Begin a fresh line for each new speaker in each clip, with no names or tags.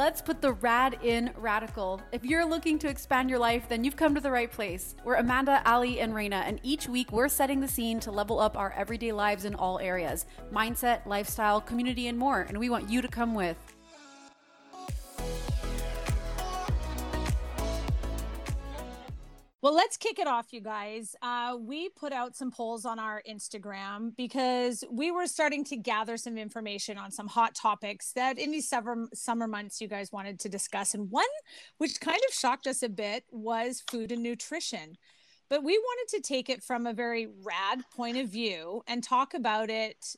Let's put the rad in radical. If you're looking to expand your life, then you've come to the right place. We're Amanda, Ali, and Reina, and each week we're setting the scene to level up our everyday lives in all areas mindset, lifestyle, community, and more. And we want you to come with.
Well, let's kick it off, you guys. Uh, we put out some polls on our Instagram because we were starting to gather some information on some hot topics that in these summer, summer months you guys wanted to discuss. And one which kind of shocked us a bit was food and nutrition. But we wanted to take it from a very rad point of view and talk about it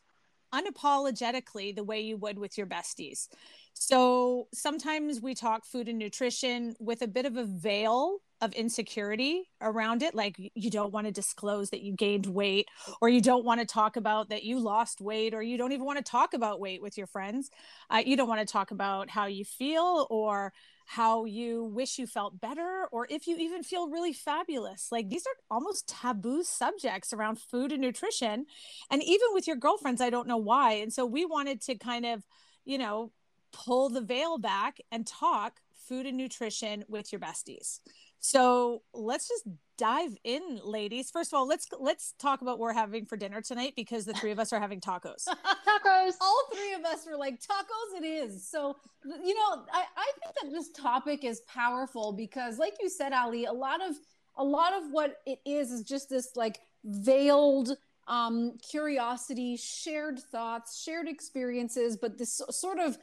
unapologetically the way you would with your besties. So sometimes we talk food and nutrition with a bit of a veil of insecurity around it like you don't want to disclose that you gained weight or you don't want to talk about that you lost weight or you don't even want to talk about weight with your friends. Uh, you don't want to talk about how you feel or how you wish you felt better or if you even feel really fabulous. Like these are almost taboo subjects around food and nutrition and even with your girlfriends i don't know why and so we wanted to kind of you know pull the veil back and talk food and nutrition with your besties so let's just dive in, ladies. First of all, let's let's talk about what we're having for dinner tonight because the three of us are having tacos.
tacos.
All three of us were like, tacos it is. So you know, I, I think that this topic is powerful because, like you said, Ali, a lot of a lot of what it is is just this like veiled um, curiosity, shared thoughts, shared experiences, but this sort of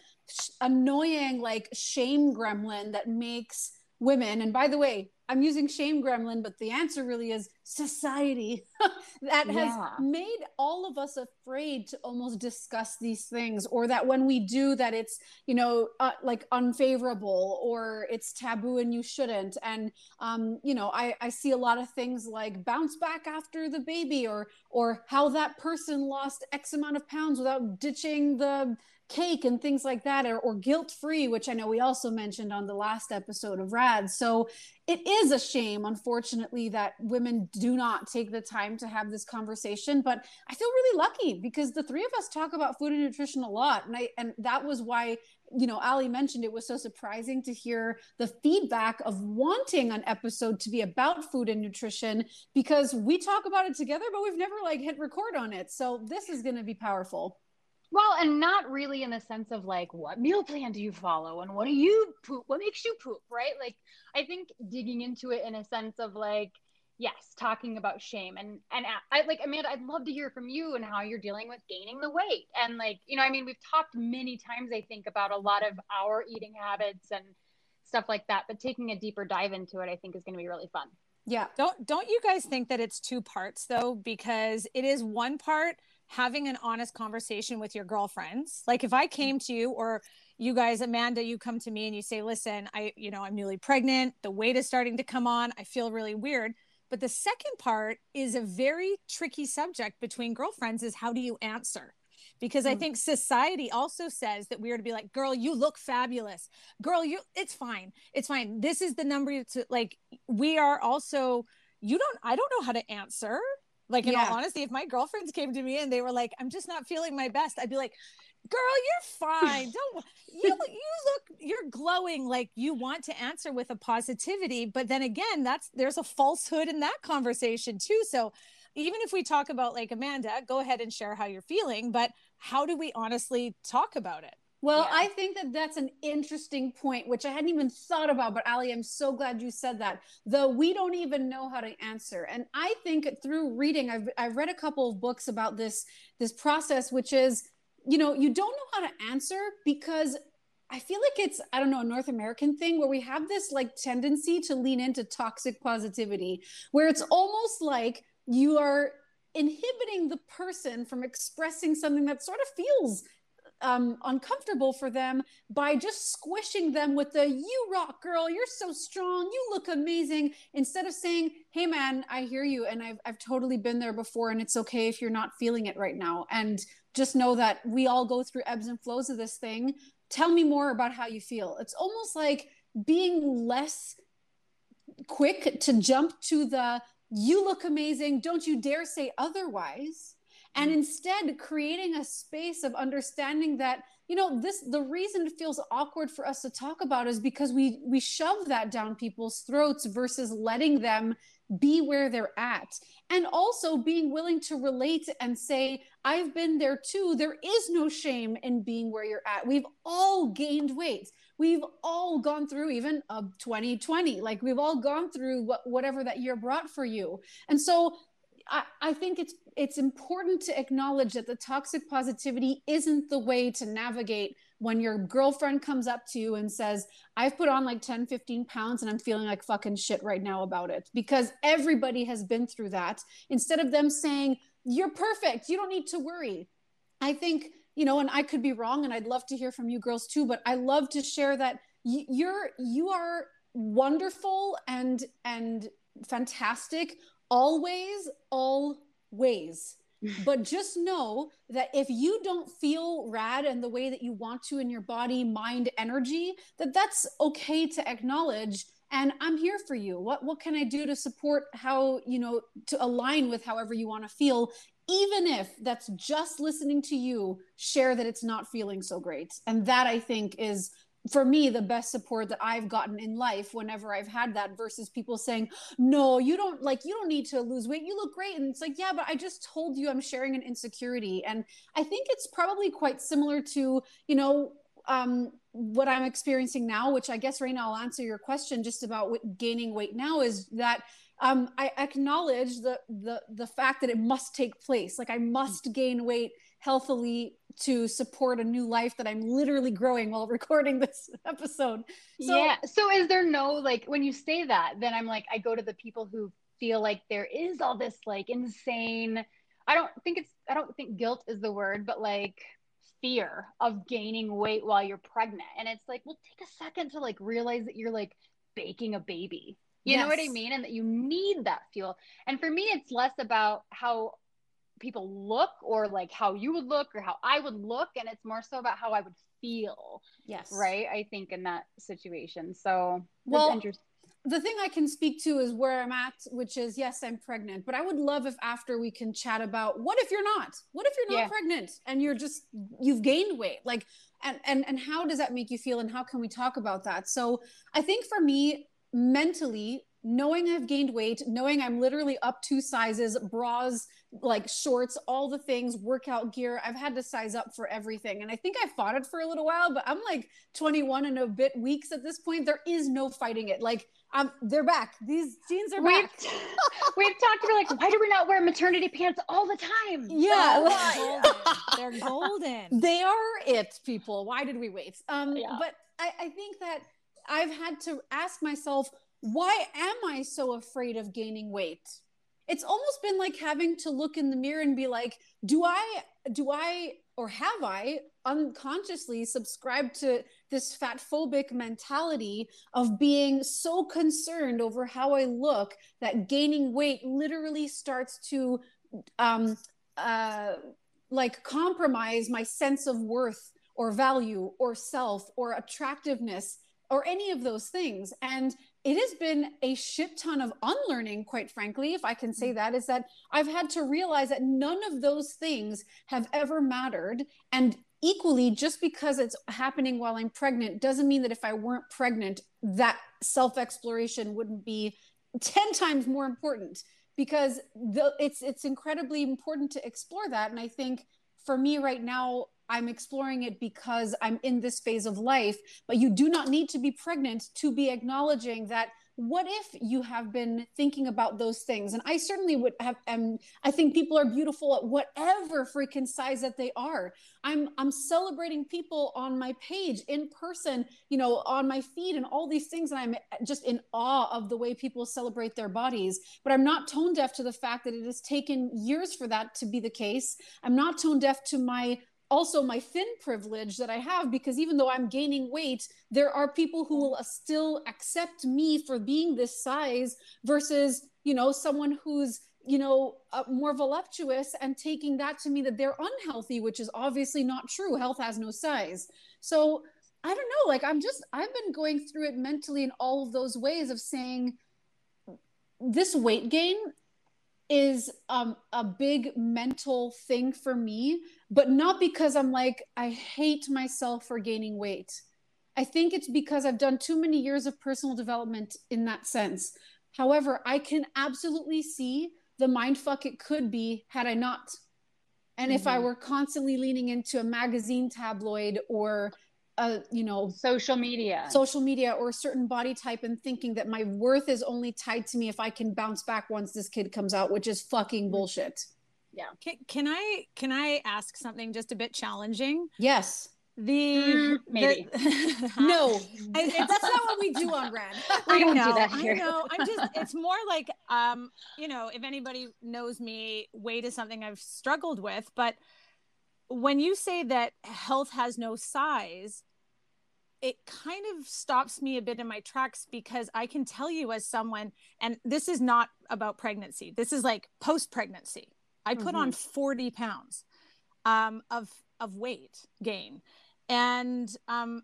annoying like shame gremlin that makes women and by the way i'm using shame gremlin but the answer really is society that has yeah. made all of us afraid to almost discuss these things or that when we do that it's you know uh, like unfavorable or it's taboo and you shouldn't and um, you know I, I see a lot of things like bounce back after the baby or or how that person lost x amount of pounds without ditching the cake and things like that or, or guilt free which i know we also mentioned on the last episode of rad. So it is a shame unfortunately that women do not take the time to have this conversation but i feel really lucky because the three of us talk about food and nutrition a lot and i and that was why you know ali mentioned it was so surprising to hear the feedback of wanting an episode to be about food and nutrition because we talk about it together but we've never like hit record on it. So this is going to be powerful
well, and not really in the sense of like what meal plan do you follow and what do you poop? What makes you poop, right? Like I think digging into it in a sense of like yes, talking about shame and and I like Amanda, I'd love to hear from you and how you're dealing with gaining the weight. And like, you know, I mean, we've talked many times I think about a lot of our eating habits and stuff like that, but taking a deeper dive into it I think is going to be really fun.
Yeah. Don't don't you guys think that it's two parts though because it is one part having an honest conversation with your girlfriends. Like if I came to you or you guys, Amanda, you come to me and you say, listen, I, you know, I'm newly pregnant. The weight is starting to come on. I feel really weird. But the second part is a very tricky subject between girlfriends is how do you answer? Because I hmm. think society also says that we are to be like, girl, you look fabulous. Girl, you it's fine. It's fine. This is the number to like we are also you don't I don't know how to answer like in yeah. all honesty, if my girlfriends came to me and they were like, "I'm just not feeling my best," I'd be like, "Girl, you're fine. Don't you? You look. You're glowing. Like you want to answer with a positivity, but then again, that's there's a falsehood in that conversation too. So." Even if we talk about like Amanda, go ahead and share how you're feeling, but how do we honestly talk about it?
Well, yeah. I think that that's an interesting point, which I hadn't even thought about. But Ali, I'm so glad you said that. Though we don't even know how to answer, and I think through reading, I've I've read a couple of books about this this process, which is, you know, you don't know how to answer because I feel like it's I don't know a North American thing where we have this like tendency to lean into toxic positivity, where it's almost like you are inhibiting the person from expressing something that sort of feels um, uncomfortable for them by just squishing them with the you rock girl you're so strong you look amazing instead of saying hey man i hear you and I've, I've totally been there before and it's okay if you're not feeling it right now. And just know that we all go through ebbs and flows of this thing. Tell me more about how you feel. It's almost like being less quick to jump to the you look amazing don't you dare say otherwise and mm-hmm. instead creating a space of understanding that you know this the reason it feels awkward for us to talk about is because we we shove that down people's throats versus letting them be where they're at. And also being willing to relate and say i've been there too. There is no shame in being where you're at. We've all gained weight. We've all gone through even a 2020 like we've all gone through what, whatever that year brought for you. And so I, think it's it's important to acknowledge that the toxic positivity isn't the way to navigate when your girlfriend comes up to you and says i've put on like 10 15 pounds and i'm feeling like fucking shit right now about it because everybody has been through that. Instead of them saying you're perfect. You don't need to worry. I think you know and i could be wrong and i'd love to hear from you girls too but i love to share that you're you are wonderful and and fantastic always, always. but just know that if you don't feel rad and the way that you want to in your body, mind, energy, that that's okay to acknowledge and i'm here for you what what can i do to support how you know to align with however you want to feel even if that's just listening to you share that it's not feeling so great and that i think is for me the best support that i've gotten in life whenever i've had that versus people saying no you don't like you don't need to lose weight. You look great. And it's like yeah but i just told you i'm sharing an insecurity. And i think it's probably quite similar to you know um, what i'm experiencing now which i guess right now i'll answer your question just about gaining weight now is that um, I acknowledge the the the fact that it must take place. Like I must gain weight healthily to support a new life that I'm literally growing while recording this episode.
So, yeah. So is there no like when you say that, then I'm like, I go to the people who feel like there is all this like insane. I don't think it's I don't think guilt is the word, but like fear of gaining weight while you're pregnant. And it's like, well, take a second to like realize that you're like baking a baby. You yes. know what I mean? And that you need that fuel. And for me, it's less about how people look or like how you would look or how I would look. And it's more so about how I would feel.
Yes.
Right. I think in that situation. So,
well, the thing I can speak to is where I'm at, which is yes, I'm pregnant, but I would love if after we can chat about what if you're not? What if you're not yeah. pregnant and you're just you've gained weight? Like and and and how does that make you feel and how can we talk about that? So, I think for me mentally knowing I've gained weight, knowing I'm literally up two sizes, bras, like shorts, all the things, workout gear. I've had to size up for everything. And I think I fought it for a little while, but I'm like 21 and a bit weeks at this point. There is no fighting it. Like um, they're back. These jeans are
we've,
back.
we've talked about like, why do we not wear maternity pants all the time?
Yeah.
They're golden. they're golden.
They are it, people. Why did we wait? Um, yeah. but I, I think that I've had to ask myself, why am I so afraid of gaining weight? It's almost been like having to look in the mirror and be like, do I, do I, or have I unconsciously subscribed to this fat phobic mentality of being so concerned over how I look that gaining weight literally starts to, um, uh, like compromise my sense of worth or value or self or attractiveness or any of those things. And it has been a shit ton of unlearning, quite frankly, if I can say mm. that, is that I've had to realize that none of those things have ever mattered. And equally, just because it's happening while I'm pregnant doesn't mean that if I weren't pregnant, that self exploration wouldn't be 10 times more important because the, it's it's incredibly important to explore that and i think for me right now I'm exploring it because I'm in this phase of life. But you do not need to be pregnant to be acknowledging that what if you have been thinking about those things? And i certainly would have and i think people are beautiful at whatever freaking size that they are. I'm i'm celebrating people on my page in person you know on my feed and all these things and i'm just in awe of the way people celebrate their bodies. But i'm not tone deaf to the fact that it has taken years for that to be the case. I'm not tone deaf to my also my thin privilege that I have because even though I'm gaining weight, there are people who will still accept me for being this size versus, you know, someone who's, you know, uh, more voluptuous and taking that to mean that they're unhealthy, which is obviously not true. Health has no size. So I don't know, like I'm just, I've been going through it mentally in all of those ways of saying this weight gain is um, a big mental thing for me, but not because I'm like, I hate myself for gaining weight. I think it's because I've done too many years of personal development in that sense. However, I can absolutely see the mind fuck it could be had I not. And mm-hmm. if I mm-hmm. were constantly leaning into a magazine tabloid or a, you know,
social media,
social media or a certain body type and thinking that my worth is only tied to me if I can bounce back once this kid comes out, which is fucking mm-hmm. bullshit.
Yeah. Can, can I can I ask something just a bit challenging?
Yes
the mm,
maybe
the, no I, that's not what we do on Rad.
I don't know, do that here. I know. I'm just it's more like um, you know, if anybody knows me, weight is something I've struggled with, but when you say that health has no size, it kind of stops me a bit in my tracks because I can tell you as someone, and this is not about pregnancy. This is like post pregnancy. I put mm-hmm. on 40 pounds um, of of weight gain and um,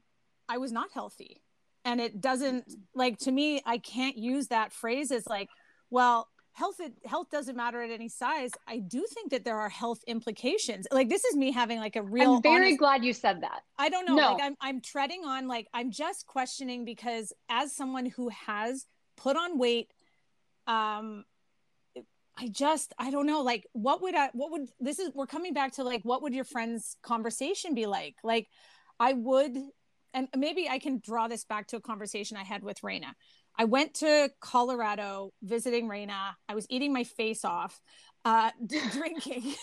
I was not healthy. And it doesn't like to me, I can't use that phrase as like, well, health health doesn't matter at any size. I do think that there are health implications. Like this is me having like a real.
I'm very
honest,
glad you said that.
I don't know. No. Like I'm I'm treading on like I'm just questioning because as someone who has put on weight, um, I just I don't know like what would I what would this is we're coming back to like what would your friends conversation be like like I would, and maybe I can draw this back to a conversation I had with Raina. I went to Colorado visiting Raina. I was eating my face off, uh, drinking.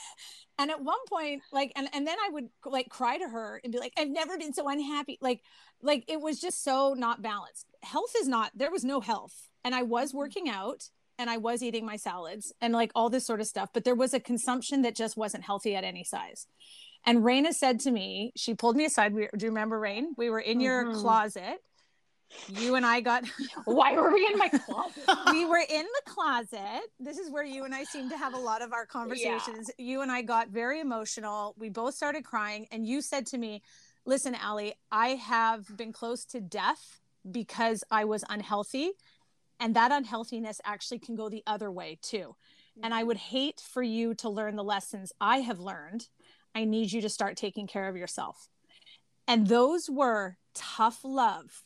and at one point, like, and, and then I would like cry to her and be like, I've never been so unhappy. Like, like it was just so not balanced. Health is not, there was no health. And I was mm-hmm. working out and I was eating my salads and like all this sort of stuff, but there was a consumption that just wasn't healthy at any size. And Raina said to me, she pulled me aside. We, do you remember, Rain? We were in your mm-hmm. closet. You and I got.
Why were we in my closet?
we were in the closet. This is where you and I seem to have a lot of our conversations. Yeah. You and I got very emotional. We both started crying. And you said to me, Listen, Allie, I have been close to death because I was unhealthy. And that unhealthiness actually can go the other way too. And I would mm. hate for you to learn the lessons I have learned I need you to start taking care of yourself. And those were tough love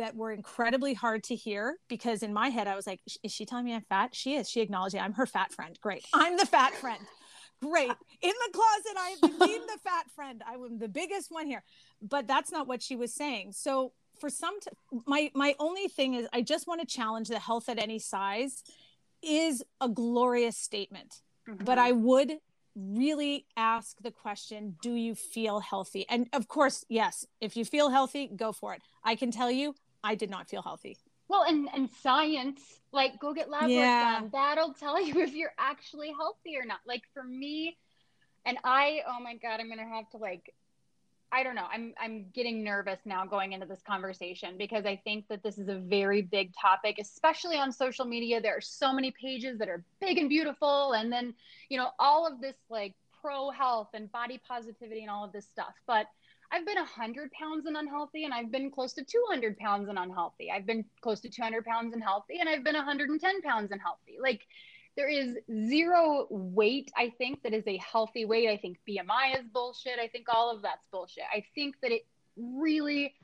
that were incredibly hard to hear because in my head, I was like, is she telling me I'm fat? She is. She acknowledged it. I'm her fat friend. Great. I'm the fat friend. Great. In the closet, I have been the fat friend. I am the biggest one here. But that's not what she was saying. So for some, t- my my only thing is, I just want to challenge the health at any size is a glorious statement. Mm-hmm. But I would really ask the question do you feel healthy and of course yes if you feel healthy go for it i can tell you i did not feel healthy
well and and science like go get lab yeah. work done that'll tell you if you're actually healthy or not like for me and i oh my god i'm gonna have to like I don't know. I'm I'm getting nervous now going into this conversation because I think that this is a very big topic, especially on social media. There are so many pages that are big and beautiful, and then you know all of this like pro health and body positivity and all of this stuff. But I've been 100 pounds and unhealthy, and I've been close to 200 pounds and unhealthy. I've been close to 200 pounds and healthy, and I've been 110 pounds and healthy. Like there is zero weight i think that is a healthy weight. I think bmi is bullshit. I think all of that's bullshit. I think that it really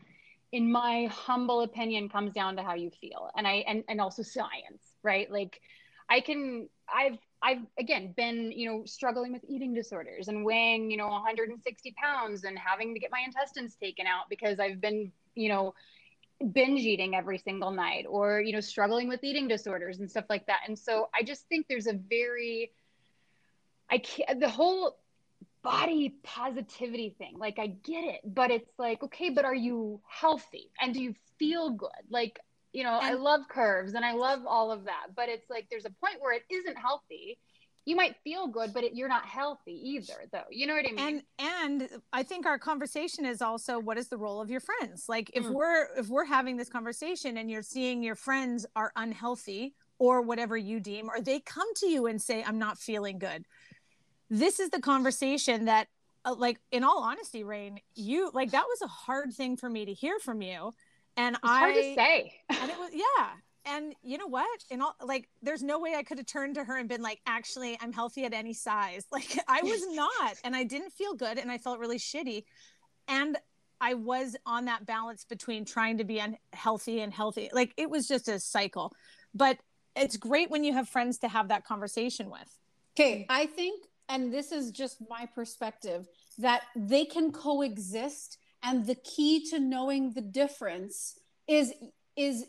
in my humble opinion comes down to how you feel. And i and, and also science right? Like i can i've i've again been you know struggling with eating disorders and weighing you know 160 pounds and having to get my intestines taken out because i've been you know binge eating every single night or you know struggling with eating disorders and stuff like that. And so i just think there's a very i can't the whole body positivity thing like i get it but it's like okay but are you healthy? And do you feel good? Like you know and- i love curves and i love all of that but it's like there's a point where it isn't healthy. You might feel good but it, you're not healthy either though. You know what i
mean? And and i think our conversation is also what is the role of your friends? Like if mm. we're if we're having this conversation and you're seeing your friends are unhealthy or whatever you deem or they come to you and say i'm not feeling good. This is the conversation that uh, like in all honesty rain you like that was a hard thing for me to hear from you and
i hard to say.
and it was yeah. And you know what? In all like there's no way i could have turned to her and been like actually i'm healthy at any size. Like i was not and i didn't feel good and i felt really shitty. And i was on that balance between trying to be unhealthy and healthy. Like it was just a cycle. But it's great when you have friends to have that conversation with.
Okay i think and this is just my perspective that they can coexist and the key to knowing the difference is is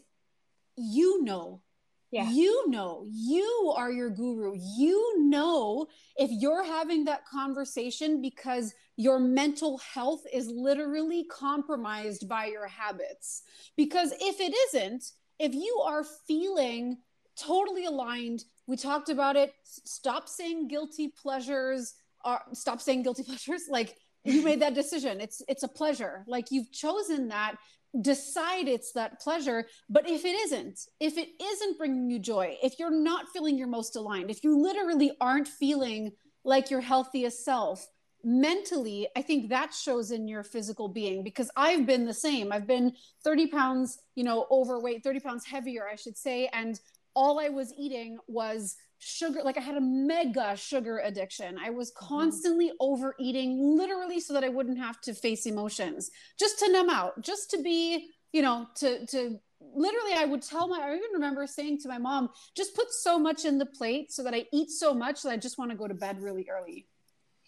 you know yeah. You know, you are your guru. You know if you're having that conversation because your mental health is literally compromised by your habits. Because if it isn't, if you are feeling totally aligned, we talked about it, stop saying guilty pleasures, or stop saying guilty pleasures. Like you made that decision. It's it's a pleasure. Like you've chosen that decide it's that pleasure but if it isn't if it isn't bringing you joy if you're not feeling your most aligned if you literally aren't feeling like your healthiest self mentally i think that shows in your physical being because i've been the same i've been 30 pounds you know overweight 30 pounds heavier i should say and all i was eating was sugar like i had a mega sugar addiction i was mm-hmm. constantly overeating literally so that i wouldn't have to face emotions just to numb out just to be you know to to literally i would tell my i even remember saying to my mom just put so much in the plate so that i eat so much that i just want to go to bed really early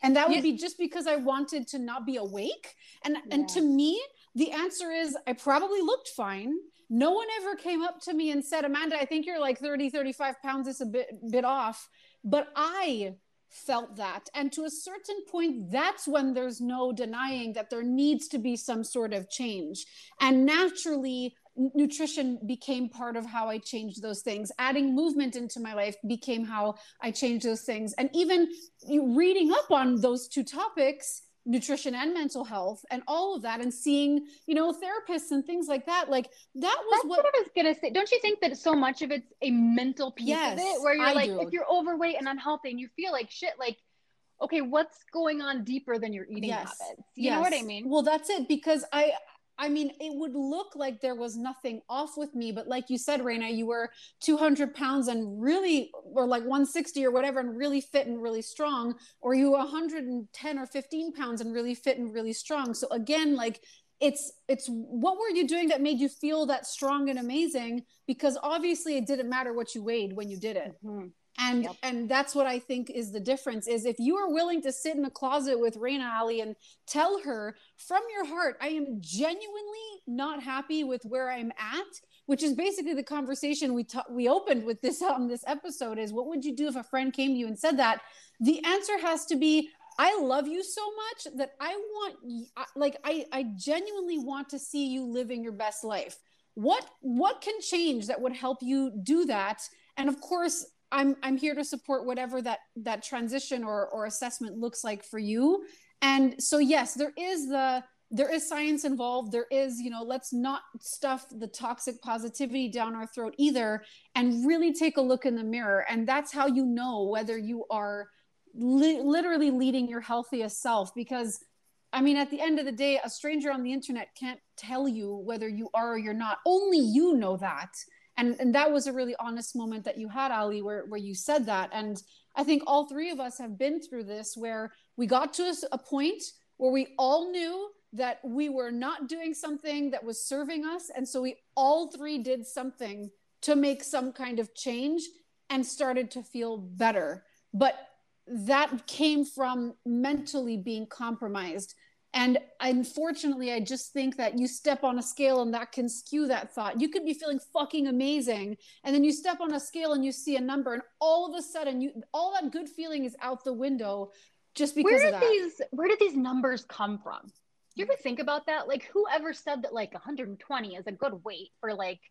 and that would yeah. be just because i wanted to not be awake and yeah. and to me the answer is i probably looked fine no one ever came up to me and said amanda i think you're like 30 35 pounds is a bit bit off but i felt that and to a certain point that's when there's no denying that there needs to be some sort of change and naturally nutrition became part of how I changed those things. Adding movement into my life became how I changed those things. And even reading up on those two topics nutrition and mental health and all of that and seeing you know therapists and things like that like that was
what, what i was gonna say don't you think that so much of it's a mental piece yes, of it where you're I like do. if you're overweight and unhealthy and you feel like shit like okay what's going on deeper than your eating yes. habits you yes. know what i mean
well that's it because i I mean, it would look like there was nothing off with me, but like you said, Raina, you were 200 pounds and really, or like 160 or whatever, and really fit and really strong, or you 110 or 15 pounds and really fit and really strong. So again, like it's it's what were you doing that made you feel that strong and amazing? Because obviously, it didn't matter what you weighed when you did it. Mm-hmm and yep. and that's what i think is the difference is if you are willing to sit in a closet with Raina Ali and tell her from your heart i am genuinely not happy with where i'm at which is basically the conversation we ta- we opened with this on this episode is what would you do if a friend came to you and said that the answer has to be I love you so much that I want like I I genuinely want to see you living your best life. What what can change that would help you do that? And of course, I'm I'm here to support whatever that that transition or or assessment looks like for you. And so yes, there is the there is science involved. There is, you know, let's not stuff the toxic positivity down our throat either and really take a look in the mirror. And that's how you know whether you are li- literally leading your healthiest self because I mean, at the end of the day, a stranger on the internet can't tell you whether you are or you're not. Only you know that and and that was a really honest moment that you had ali where where you said that. And i think all three of us have been through this where we got to a, a point where we all knew that we were not doing something that was serving us. And so we all three did something to make some kind of change and started to feel better. But that came from mentally being compromised and unfortunately, I just think that you step on a scale and that can skew that thought. You could be feeling fucking amazing, and then you step on a scale and you see a number, and all of a sudden, you all that good feeling is out the window just because
where
did of
that. These, where did these numbers come from? You ever mm-hmm. think about that? Like, whoever said that like 120 is a good weight for like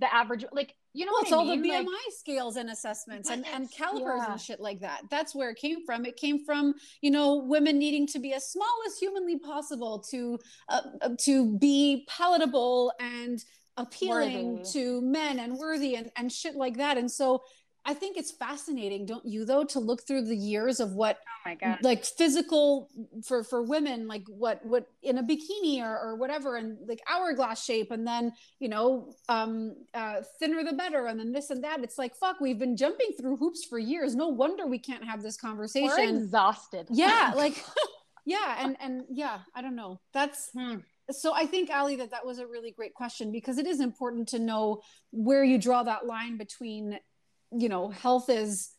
the average like you know well, it's I
all
mean?
the bmi like, scales and assessments and, and calipers yeah. and shit like that that's where it came from it came from you know women needing to be as small as humanly possible to uh, uh to be palatable and appealing worthy. to men and worthy and, and shit like that and so I think it's fascinating, don't you though, to look through the years of what
oh my god
like physical for for women, like what what in a bikini or, or whatever, and like hourglass shape, and then you know, um uh thinner the better, and then this and that. It's like fuck, we've been jumping through hoops for years. No wonder we can't have this conversation.
We're exhausted.
Yeah, like yeah, and and yeah, I don't know. That's
Hmm.
so I think Ali that that was a really great question because it is important to know where you draw that line between you know health is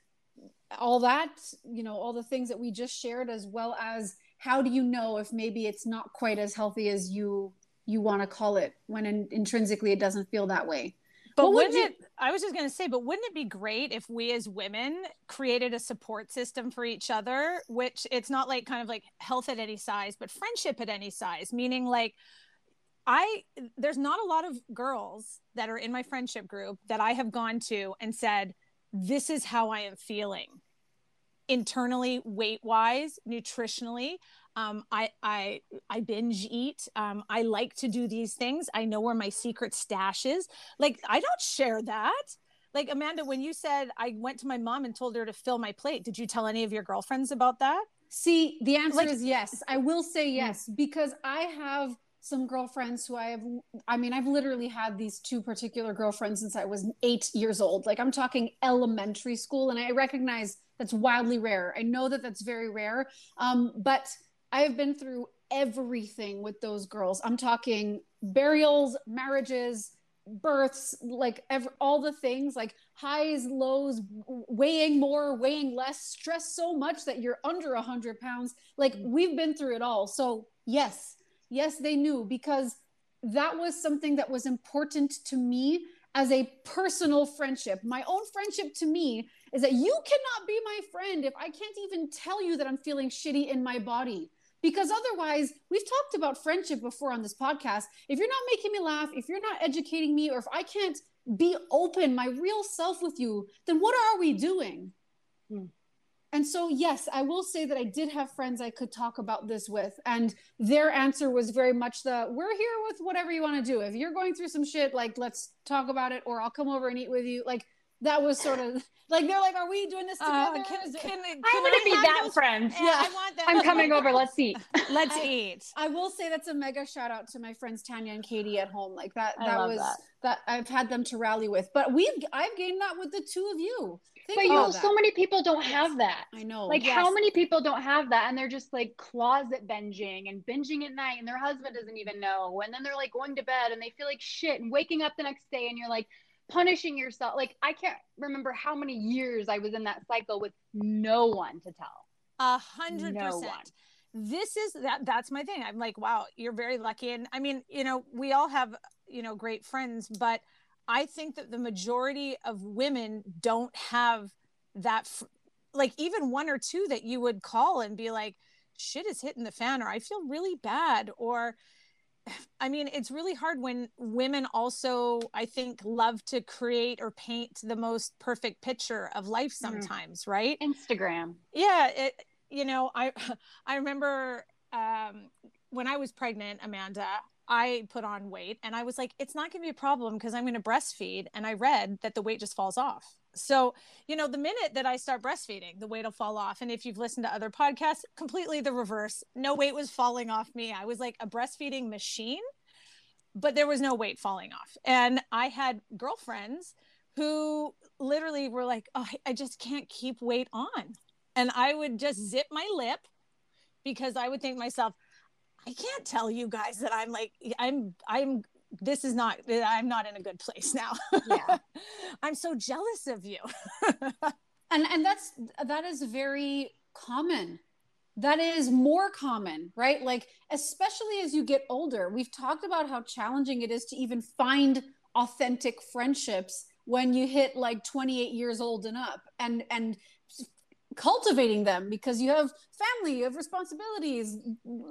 all that you know all the things that we just shared as well as how do you know if maybe it's not quite as healthy as you you want to call it when in, intrinsically it doesn't feel that way
But wouldn't
you-
it? I was just going to say, but wouldn't it be great if we as women created a support system for each other, which it's not like kind of like health at any size, but friendship at any size, meaning like I there's not a lot of girls that are in my friendship group that I have gone to and said, "This is how I am feeling." internally weight wise nutritionally um, I, I I binge eat. Um, I like to do these things. I know where my secret stash is. Like I don't share that. Like Amanda, when you said I went to my mom and told her to fill my plate, did you tell any of your girlfriends about that?
See, the answer
Like-
is yes. I will say yes because I have some girlfriends who I have. I mean, I've literally had these two particular girlfriends since I was eight years old. Like I'm talking elementary school, and I recognize that's wildly rare. I know that that's very rare, um, but I have been through everything with those girls. I'm talking burials, marriages, births, like ever, all the things, like highs, lows, weighing more, weighing less, stress so much that you're under a hundred pounds. Like we've been through it all. So yes, yes, they knew because that was something that was important to me as a personal friendship. My own friendship to me is that you cannot be my friend if I can't even tell you that I'm feeling shitty in my body. Because otherwise, we've talked about friendship before on this podcast. If you're not making me laugh, if you're not educating me, or if I can't be open, my real self with you, then what are we doing?
Hmm.
And so, yes, I will say that I did have friends I could talk about this with. And their answer was very much the we're here with whatever you want to do. If you're going through some shit, like, let's talk about it, or I'll come over and eat with you. Like, that was sort of like, they're like, are we doing this
Uh,
together?
can, can, can
I want to be that
those?
friend.
Yeah,
yeah,
I want that.
I'm coming over. Let's eat.
Let's
I-
eat.
I will say that's a mega shout out to my friends Tanya and Katie at home. Like that,
I
that was
that.
that. I've had them to rally with. But we've I've gained that with the two of you. Think
But you know,
that.
so many people don't have that.
I know.
Like
yes.
how many people don't have that and they're just like closet binging and binging at night and their husband doesn't even know and then they're like going to bed and they feel like shit and waking up the next day and you're like punishing yourself. Like I can't remember how many years I was in that cycle with no one to tell.
A hundred percent. This is that that's my thing. I'm like, wow, you're very lucky. And I mean, you know, we all have, you know, great friends, but I think that the majority of women don't have that f- like even one or two that you would call and be like, shit is hitting the fan, or I feel really bad, or I mean, it's really hard when women also, I think, love to create or paint the most perfect picture of life
Mhm.
sometimes, right?
Instagram.
yeah it you know i i remember um when i was pregnant amanda i put on weight and i was like it's not going to be a problem because i'm going to breastfeed and i read that the weight just falls off. So you know the minute that i start breastfeeding the weight will fall off. And if you've listened to other podcasts completely the reverse. No weight was falling off me. I was like a breastfeeding machine but there was no weight falling off. And i had girlfriends who literally were like oh i just can't keep weight on. And I would just mm. zip my lip because I would think to myself, I can't tell you guys that I'm like I'm I'm this is not eh, I'm not in a good place now.
Yeah.
I'm so jealous of you.
and and that's that is very common that is more common right like especially as you get older we've talked about how challenging it is to even find authentic friendships when you hit like 28 years old and up and and cultivating them because you have family you have responsibilities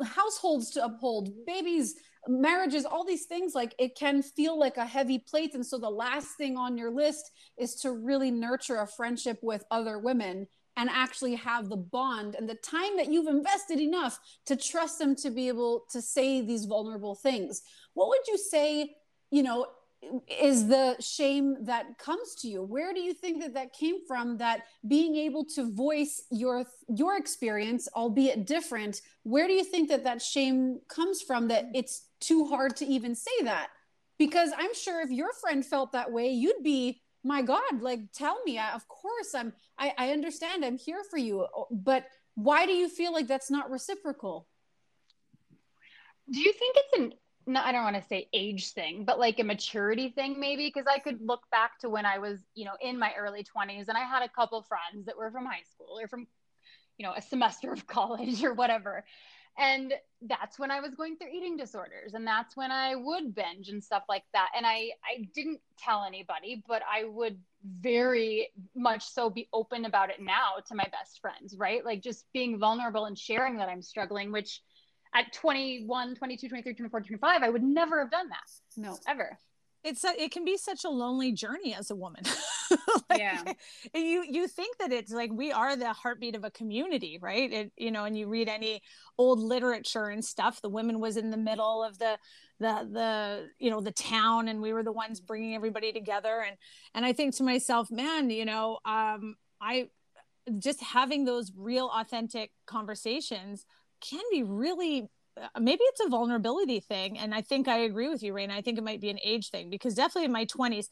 households to uphold babies marriages all these things like it can feel like a heavy plate. And so the last thing on your list is to really nurture a friendship with other women and actually have the bond and the time that you've invested enough to trust them to be able to say these vulnerable things. What would you say you know is the shame that comes to you. Where do you think that that came from that being able to voice your your experience albeit different where do you think that that shame comes from that it's too hard to even say that? Because i'm sure if your friend felt that way you'd be my god like tell me I, of course i'm I, I understand i'm here for you. But why do you feel like that's not reciprocal?
Do you think it's an no, I don't want to say age thing, but like a maturity thing, maybe. Because I could look back to when I was, you know, in my early 20s and I had a couple friends that were from high school or from, you know, a semester of college or whatever. And that's when I was going through eating disorders and that's when I would binge and stuff like that. And I, I didn't tell anybody, but I would very much so be open about it now to my best friends, right? Like just being vulnerable and sharing that I'm struggling, which at 21 22 23 24 25 i would never have done that.
No.
Ever.
It's a, it can be such a lonely journey as a woman. Like,
yeah.
you you think that it's like we are the heartbeat of a community right? It you know and you read any old literature and stuff the women was in the middle of the the the you know the town and we were the ones bringing everybody together. And and i think to myself man you know um i just having those real authentic conversations can be really uh, maybe it's a vulnerability thing and i think i agree with you raina i think it might be an age thing because definitely in my 20s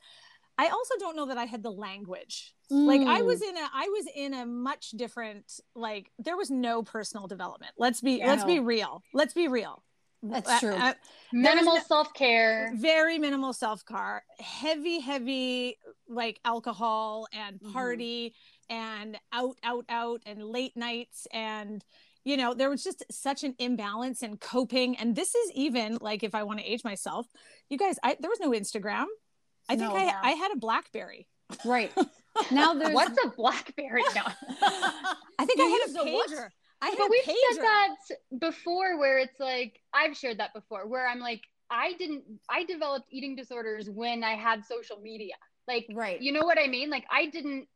i also don't know that i had the language mm. like i was mm. in a i was in a much different like there was no personal development let's be yeah, let's be real let's be real
that's uh, true. Uh,
minimal self care.
Very minimal self care. Heavy, heavy like alcohol and mm-hmm. party mm-hmm. and out, out, out and late nights and you know there was just such an imbalance in coping and this is even like if i want to age myself you guys I, there was no instagram. I think no, I, I had a blackberry.
Right. Now there's
what's a blackberry? Now
i think you i had a pager. I had
but we've pager. said that before where it's like i've shared that before where i'm like i didn't i developed eating disorders when i had social media. Like
right.
you know what i mean? Like i didn't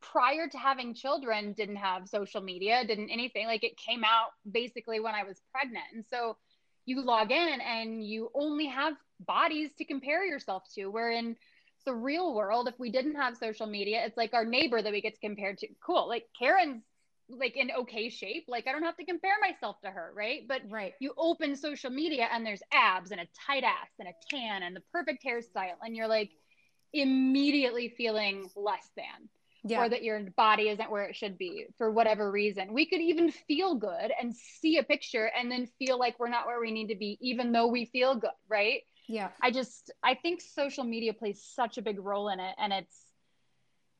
prior to having children didn't have social media didn't anything like it came out basically when i was pregnant. And so you log in and you only have bodies to compare yourself to. Where in the real world. If we didn't have social media it's like our neighbor that we get to compare to. Cool. Like karen's like in okay shape. Like i don't have to compare myself to her right? But
right.
you open social media and there's abs and a tight ass and a tan and the perfect hairstyle. And you're like immediately feeling less than yeah. or that your body isn't where it should be for whatever reason. We could even feel good and see a picture and then feel like we're not where we need to be, even though we feel good, right?
Yeah.
I just, I think social media plays such a big role in it and it's,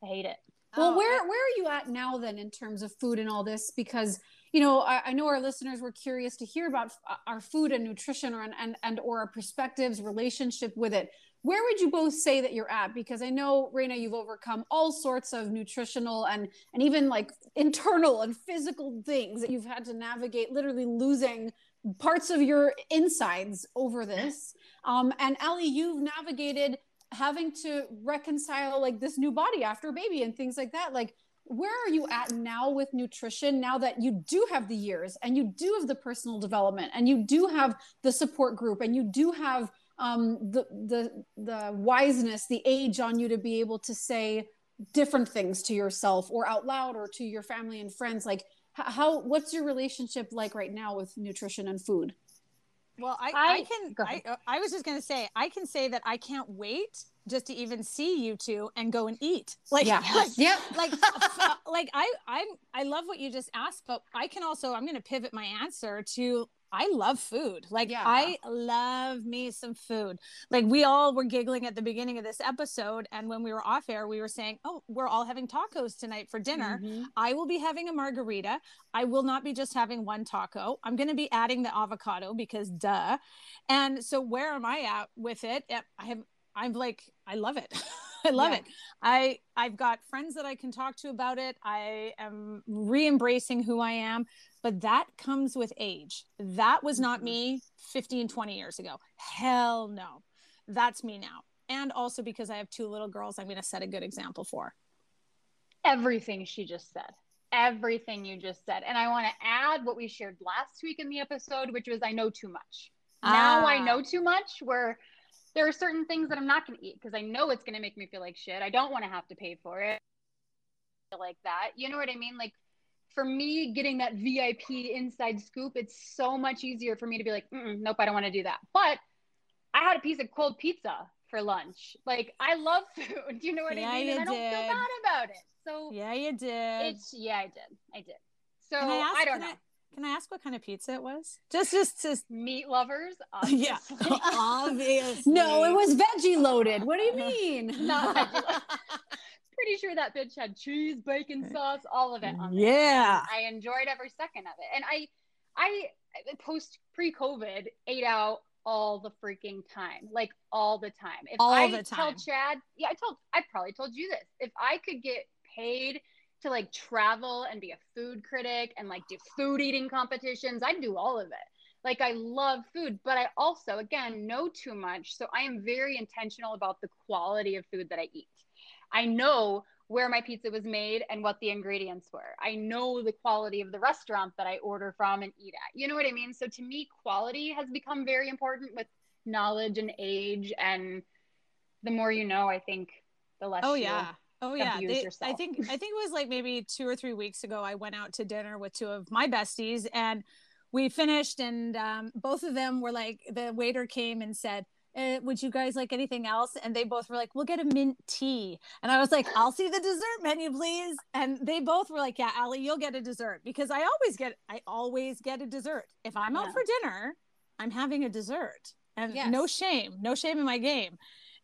I hate it.
Well, oh, where where are you at now then in terms of food and all this? Because you know, I, I, know our listeners were curious to hear about our food and nutrition, or and and or our perspectives, relationship with it where would you both say that you're at? Because i know raina you've overcome all sorts of nutritional and and even like internal and physical things that you've had to navigate literally losing parts of your insides over this. Um and ali you've navigated having to reconcile like this new body after baby and things like that. Like where are you at now with nutrition now that you do have the years and you do have the personal development and you do have the support group and you do have um, the the the wiseness, the age on you to be able to say different things to yourself or out loud or to your family and friends. Like how what's your relationship like right now with nutrition and food?
Well, I, I, I can. I, I was just going to say, I can say that I can't wait just to even see you two and go and eat. Like,
yeah,
like,
yeah.
like, uh, like I, I'm I love what you just asked, but I can also, I'm going to pivot my answer to I love food. Like yeah. I love me some food. Like we all were giggling at the beginning of this episode and when we were off air we were saying, "Oh, we're all having tacos tonight for dinner. Mm-hmm. I will be having a margarita. I will not be just having one taco. I'm going to be adding the avocado because duh." And so where am I at with it? I have I'm like I love it. I love yeah. it. I I've got friends that I can talk to about it. I am re-embracing who I am, but that comes with age. That was not mm-hmm. me 15, 20 years ago. Hell no. That's me now. And also because I have two little girls, I'm going to set a good example for.
Everything she just said. Everything you just said. And I want to add what we shared last week in the episode, which was I know too much. Ah. Now I know too much where there are certain things that I'm not going to eat because I know it's going to make me feel like shit. I don't want to have to pay for it. Like that. You know what I mean? Like for me, getting that VIP inside scoop, it's so much easier for me to be like, nope, I don't want to do that. But I had a piece of cold pizza for lunch. Like I love food. Do you know what yeah, I mean? And I don't did. feel bad about it. So
yeah, you did.
It's yeah, I did. I did. So I, ask, I, don't know. I,
can I ask what kind of pizza it was? Just, just, just
meat lovers.
Obviously. Yeah, obviously.
no, it was veggie loaded. What do you mean?
Not veggie. Pretty sure that bitch had cheese, bacon sauce, all of it on
there. Yeah,
I enjoyed every second of it, and I, I post pre-COVID ate out all the freaking time, like all the time. If all I the time. tell Chad, yeah, I told, I probably told you this. If I could get paid to like travel and be a food critic and like do food eating competitions. I'd do all of it. Like I love food, but I also again know too much. So I am very intentional about the quality of food that I eat. I know where my pizza was made and what the ingredients were. I know the quality of the restaurant that I order from and eat at. You know what I mean? So to me, quality has become very important with knowledge and age. And the more you know, I think the less.
Oh, yeah. Oh yeah, they, I think I think it was like maybe two or three weeks ago. I went out to dinner with two of my besties, and we finished, and um, both of them were like, the waiter came and said, eh, "Would you guys like anything else?" And they both were like, "We'll get a mint tea." And I was like, "I'll see the dessert menu, please." And they both were like, "Yeah, Ali, you'll get a dessert because I always get I always get a dessert if I'm out for dinner. I'm having a dessert, and yes. no shame, no shame in my game."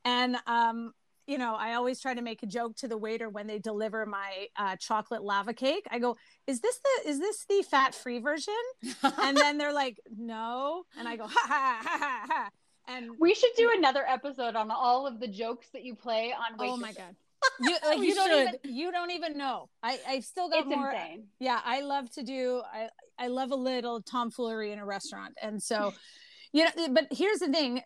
And um, you know, I always try to make a joke to the waiter when they deliver my uh, chocolate lava cake. I go, "Is this the is this the fat free version?" and then they're like, "No," and I go, "Ha ha ha ha ha." And
we should do another episode on all of the jokes that you play on.
Oh my god. You, like, you don't even you don't even know. I I've still got
it's
more.
Insane.
Yeah, I love to do. I I love a little tomfoolery in a restaurant, and so you know but here's the thing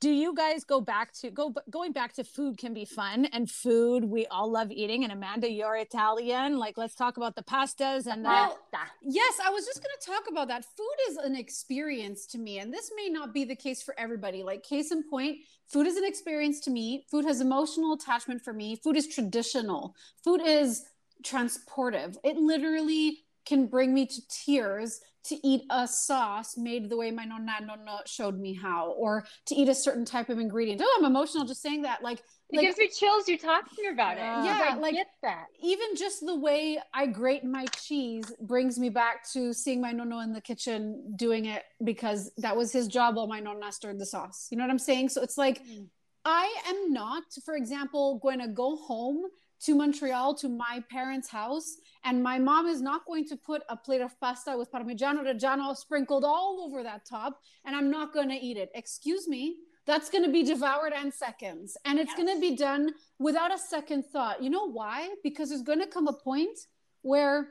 do you guys go back to go going back to food can be fun and food we all love eating and amanda you're italian like let's talk about the pastas and
well, yes i was just going to talk about that. Food is an experience to me and this may not be the case for everybody. Like case in point food is an experience to me. Food has emotional attachment for me. Food is traditional. Food is transportive. It literally can bring me to tears to eat a sauce made the way my nonna nonna showed me how, or to eat a certain type of ingredient. Oh, I'm emotional just saying that. Like
it like, gives me chills you talking about it.
Yeah, like get that. Even just the way I grate my cheese brings me back to seeing my nono in the kitchen doing it because that was his job while my nonna stirred the sauce. You know what I'm saying? So it's like mm. I am not, for example, going to go home to Montreal to my parents' house, and my mom is not going to put a plate of pasta with Parmigiano Reggiano sprinkled all over that top, and I'm not going to eat it. Excuse me. That's going to be devoured in seconds, and it's yes. going to be done without a second thought. You know why? Because there's going to come a point where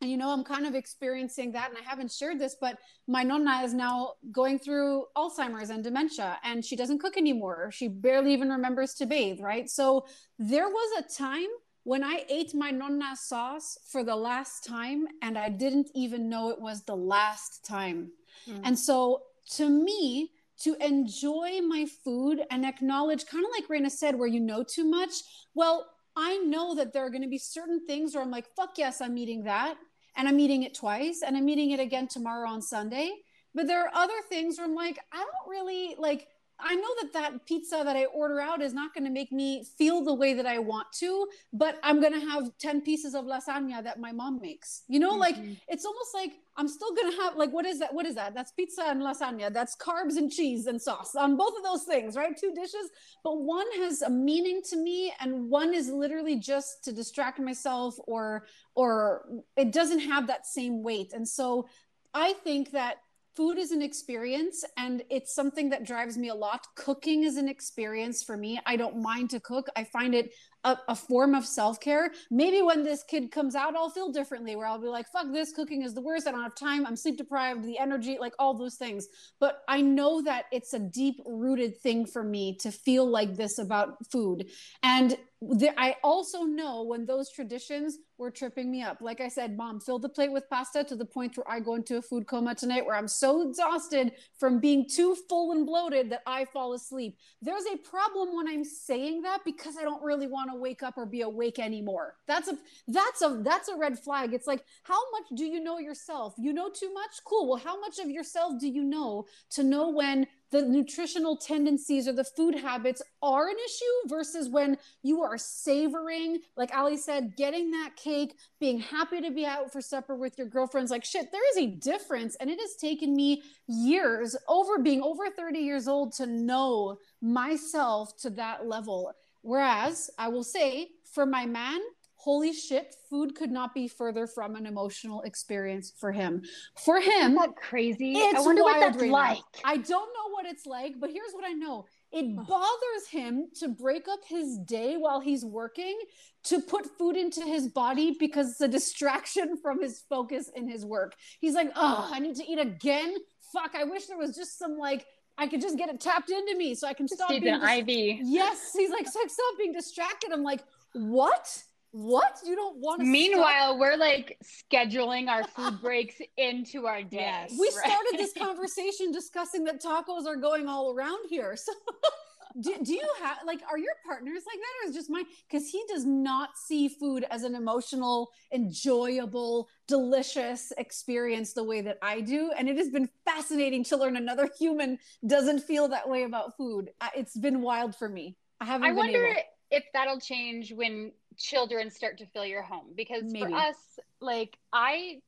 and you know i'm kind of experiencing that and i haven't shared this but my nonna is now going through alzheimer's and dementia and she doesn't cook anymore. She barely even remembers to bathe right? So there was a time when i ate my nonna sauce for the last time and i didn't even know it was the last time. Mm. and so to me to enjoy my food and acknowledge kind of like Raina said where you know too much well I know that there are going to be certain things where I'm like, fuck yes, I'm eating that. And I'm eating it twice and I'm eating it again tomorrow on Sunday. But there are other things where I'm like, I don't really like, I know that that pizza that I order out is not going to make me feel the way that I want to, but I'm going to have 10 pieces of lasagna that my mom makes. You know, mm-hmm. like it's almost like I'm still going to have like what is that? What is that? That's pizza and lasagna. That's carbs and cheese and sauce on both of those things, right? Two dishes, but one has a meaning to me and one is literally just to distract myself or or it doesn't have that same weight. And so I think that food is an experience and it's something that drives me a lot. Cooking is an experience for me. I don't mind to cook. I find it a, a form of self care. Maybe when this kid comes out, I'll feel differently where I'll be like, fuck this, cooking is the worst. I don't have time. I'm sleep deprived, the energy, like all those things. But I know that it's a deep rooted thing for me to feel like this about food. And there, I also know when those traditions were tripping me up. Like I said, mom, fill the plate with pasta to the point where I go into a food coma tonight where I'm so exhausted from being too full and bloated that I fall asleep. There's a problem when I'm saying that because I don't really want to wake up or be awake anymore. That's a that's a that's a red flag. It's like how much do you know yourself? You know too much? Cool. Well, how much of yourself do you know to know when the nutritional tendencies or the food habits are an issue versus when you are savoring, like Ali said, getting that cake, being happy to be out for supper with your girlfriends. Like, shit, there is a difference. And it has taken me years over being over 30 years old to know myself to that level. Whereas I will say, for my man, holy shit, food could not be further from an emotional experience for him. For him,
Isn't that crazy. I wonder what that's
right
like.
I don't know what it's like, but here's what I know. It bothers him to break up his day while he's working to put food into his body because it's a distraction from his focus in his work. He's like, oh, I need to eat again. Fuck, I wish there was just some like I could just get it tapped into me so I can
Just
stop being dis-
IV.
Yes, he's like, so stop being distracted. I'm like, what? What? You don't want to?
Meanwhile, we're like scheduling our food breaks into our day.
Yes.
we
right?
started this conversation discussing that tacos are going all around here. So, do, do you have like, are your partners like that, or is just mine? Because he does not see food as an emotional, enjoyable, delicious experience the way that I do, and it has been fascinating to learn another human doesn't feel that way about food. It's been wild for me. I haven't.
I
been
wonder
able.
If that'll change when children start to fill your home because
Maybe.
for us, like I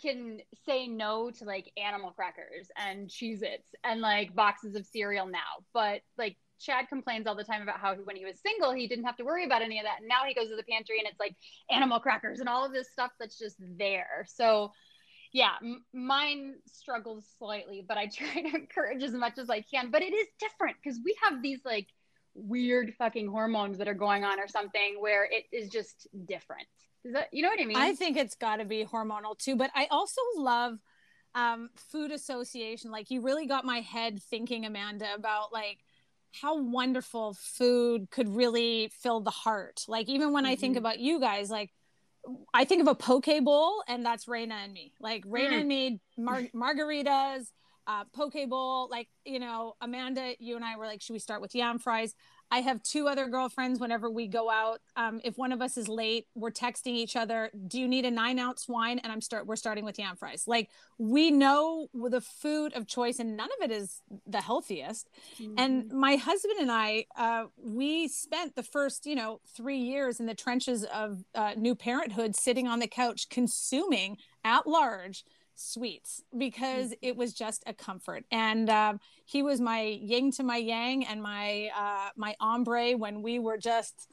can say no to like animal crackers and Cheez Its and like boxes of cereal now. But like Chad complains all the time about how when he was single, he didn't have to worry about any of that. And now he goes to the pantry and it's like animal crackers and all of this stuff that's just there. So yeah, m- mine struggles slightly, but I try to encourage as much as I can. But it is different because we have these like weird fucking hormones that are going on or something where it is just different. Is that you know what I mean?
I think it's got to be hormonal too, but I also love um, food association. Like you really got my head thinking, Amanda, about like how wonderful food could really fill the heart. Like even when I think
Mhm.
about you guys, like I think of a poke bowl, and that's Raina and me. Like Raina
Mm.
and me, mar- margaritas, uh, poke bowl. Like you know, Amanda, you and I were like, should we start with yam fries? I have two other girlfriends. Whenever we go out, um, if one of us is late, we're texting each other. Do you need a nine ounce wine? And I'm start. We're starting with yam fries. Like we know the food of choice, and none of it is the healthiest. And my husband and I, uh, we spent the first, you know, three years in the trenches of uh, new parenthood, sitting on the couch consuming at large sweets because it was just a comfort. And um, he was my yin to my yang and my uh, my ombre when we were just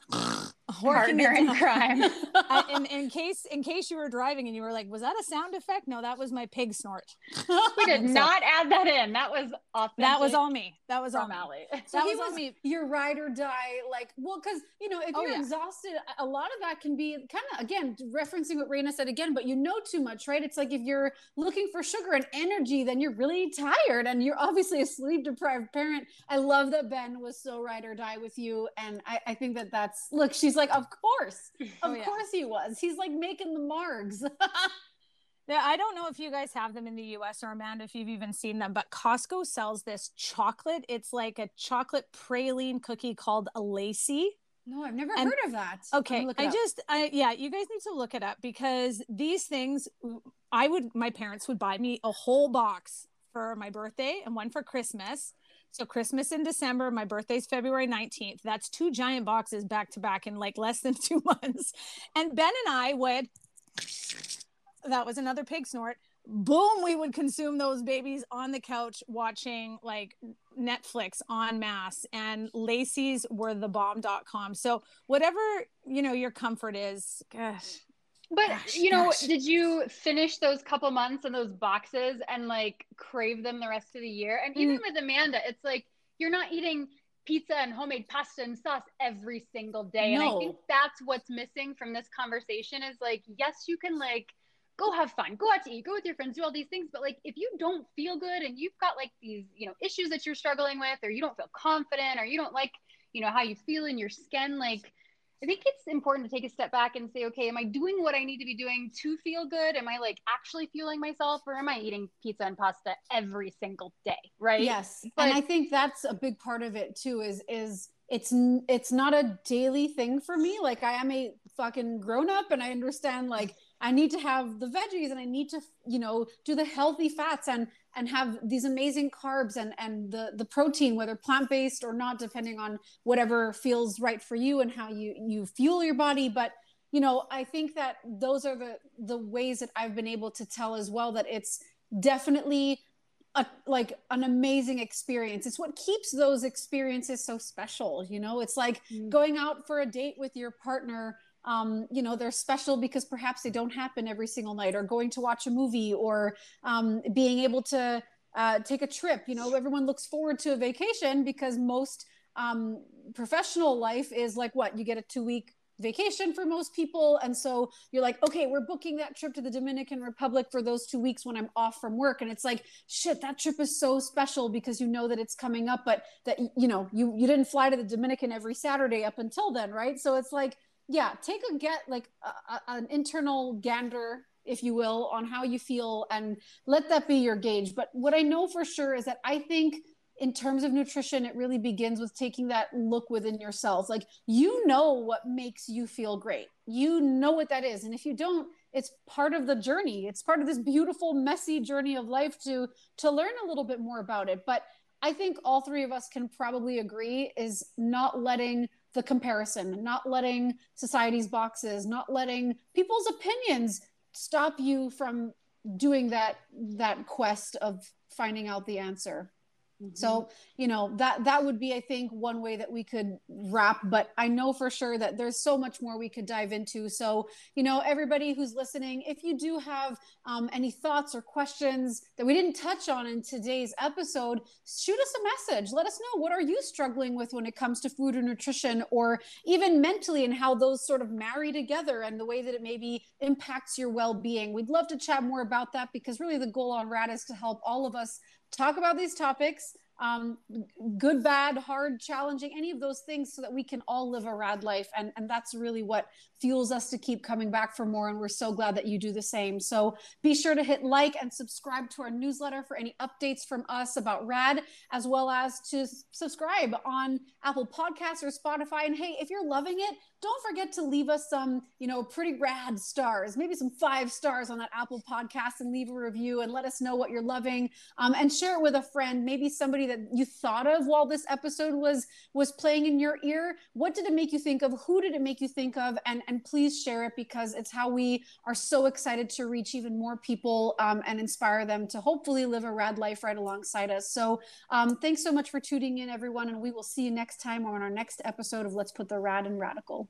partner in crime.
Uh, in, in case in case you were driving and you were like, was that a sound effect? No, that was my pig snort.
we did
So-
not add that in. That was authentic.
That was all me. That was all
from
me.
Allie.
So
That
he
was all
was
me.
your ride or die, like, well, because you know, if
Oh,
you're
yeah.
exhausted, a- a lot of that can be kind of again referencing what Raina said again, but you know too much, right? It's like if you're looking for sugar and energy, then you're really tired and you're obviously a sleep deprived parent. I love that Ben was so ride or die with you. And I, I think that that's look, she's like, of course, oh, of
Oh, yeah.
course he was. He's like making the margs.
Yeah, I don't know if you guys have them in the US or Amanda, if you've even seen them, but Costco sells this chocolate. It's like a chocolate praline cookie called a Lacey.
no, I've never
And-
heard of that.
Okay,
gonna look it
I
up.
just, I yeah, you guys need to look it up because these things, I would, my parents would buy me a whole box for my birthday and one for Christmas. So Christmas in December, my birthday's February 19th. That's two giant boxes back to back in like less than two months. And Ben and I would, that was another pig snort. Boom, we would consume those babies on the couch watching like Netflix on mass and Lacey's were the bomb.com. So whatever, you know, your comfort is, gosh.
But
Gosh,
you know,
gosh.
did you finish those couple months and those boxes and like crave them the rest of the year? And even
Mm.
with Amanda, it's like you're not eating pizza and homemade pasta and sauce every single day. And I think that's what's missing from this conversation is like, yes, you can like go have fun, go out to eat, go with your friends, do all these things. But like if you don't feel good and you've got like these, you know, issues that you're struggling with, or you don't feel confident, or you don't like, you know, how you feel in your skin, like I think it's important to take a step back and say, okay, am I doing what I need to be doing to feel good? Am I like actually fueling myself or am I eating pizza and pasta every single day? Right.
Yes. But, and I think that's a big part of it too, is, is it's, it's not a daily thing for me. Like I am a fucking grown up and I understand like, I need to have the veggies and I need to, you know, do the healthy fats and and have these amazing carbs and and the the protein whether plant-based or not depending on whatever feels right for you and how you you fuel your body. But you know i think that those are the the ways that i've been able to tell as well that it's definitely a, like an amazing experience. It's what keeps those experiences so special you know? It's like mm. going out for a date with your partner um, you know they're special because perhaps they don't happen every single night or going to watch a movie or um, being able to uh, take a trip. You know everyone looks forward to a vacation because most um, professional life is like what? You get a two week vacation for most people. And so you're like okay we're booking that trip to the dominican republic for those two weeks when i'm off from work. And it's like shit that trip is so special because you know that it's coming up but that you know you you didn't fly to the dominican every saturday up until then right? So it's like yeah take a get like a, a, an internal gander if you will on how you feel and let that be your gauge. But what i know for sure is that i think in terms of nutrition it really begins with taking that look within yourself like you know what makes you feel great. You know what that is. And if you don't it's part of the journey. It's part of this beautiful messy journey of life to to learn a little bit more about it. But i think all three of us can probably agree is not letting the comparison, not letting society's boxes, not letting people's opinions stop you from doing that that quest of finding out the answer. Mm-hmm. So, you know, that that would be I think one way that we could wrap, but I know for sure that there's so much more we could dive into. So, you know, everybody who's listening, if you do have um, any thoughts or questions that we didn't touch on in today's episode, shoot us a message. Let us know what are you struggling with when it comes to food or nutrition or even mentally and how those sort of marry together and the way that it maybe impacts your well-being. We'd love to chat more about that because really the goal on RAD is to help all of us talk about these topics um, good, bad, hard, challenging, any of those things so that we can all live a rad life. And, and that's really what fuels us to keep coming back for more. And we're so glad that you do the same. So be sure to hit like and subscribe to our newsletter for any updates from us about rad, as well as to subscribe on Apple Podcasts or Spotify. And hey, if you're loving it, don't forget to leave us some, you know, pretty rad stars, maybe some five stars on that Apple podcast and leave a review and let us know what you're loving. Um, and share it with a friend, maybe somebody that you thought of while this episode was was playing in your ear. What did it make you think of? Who did it make you think of? And and please share it because it's how we are so excited to reach even more people um, and inspire them to hopefully live a rad life right alongside us. So um, thanks so much for tuning in, everyone, and we will see you next time on our next episode of Let's Put the Rad in Radical.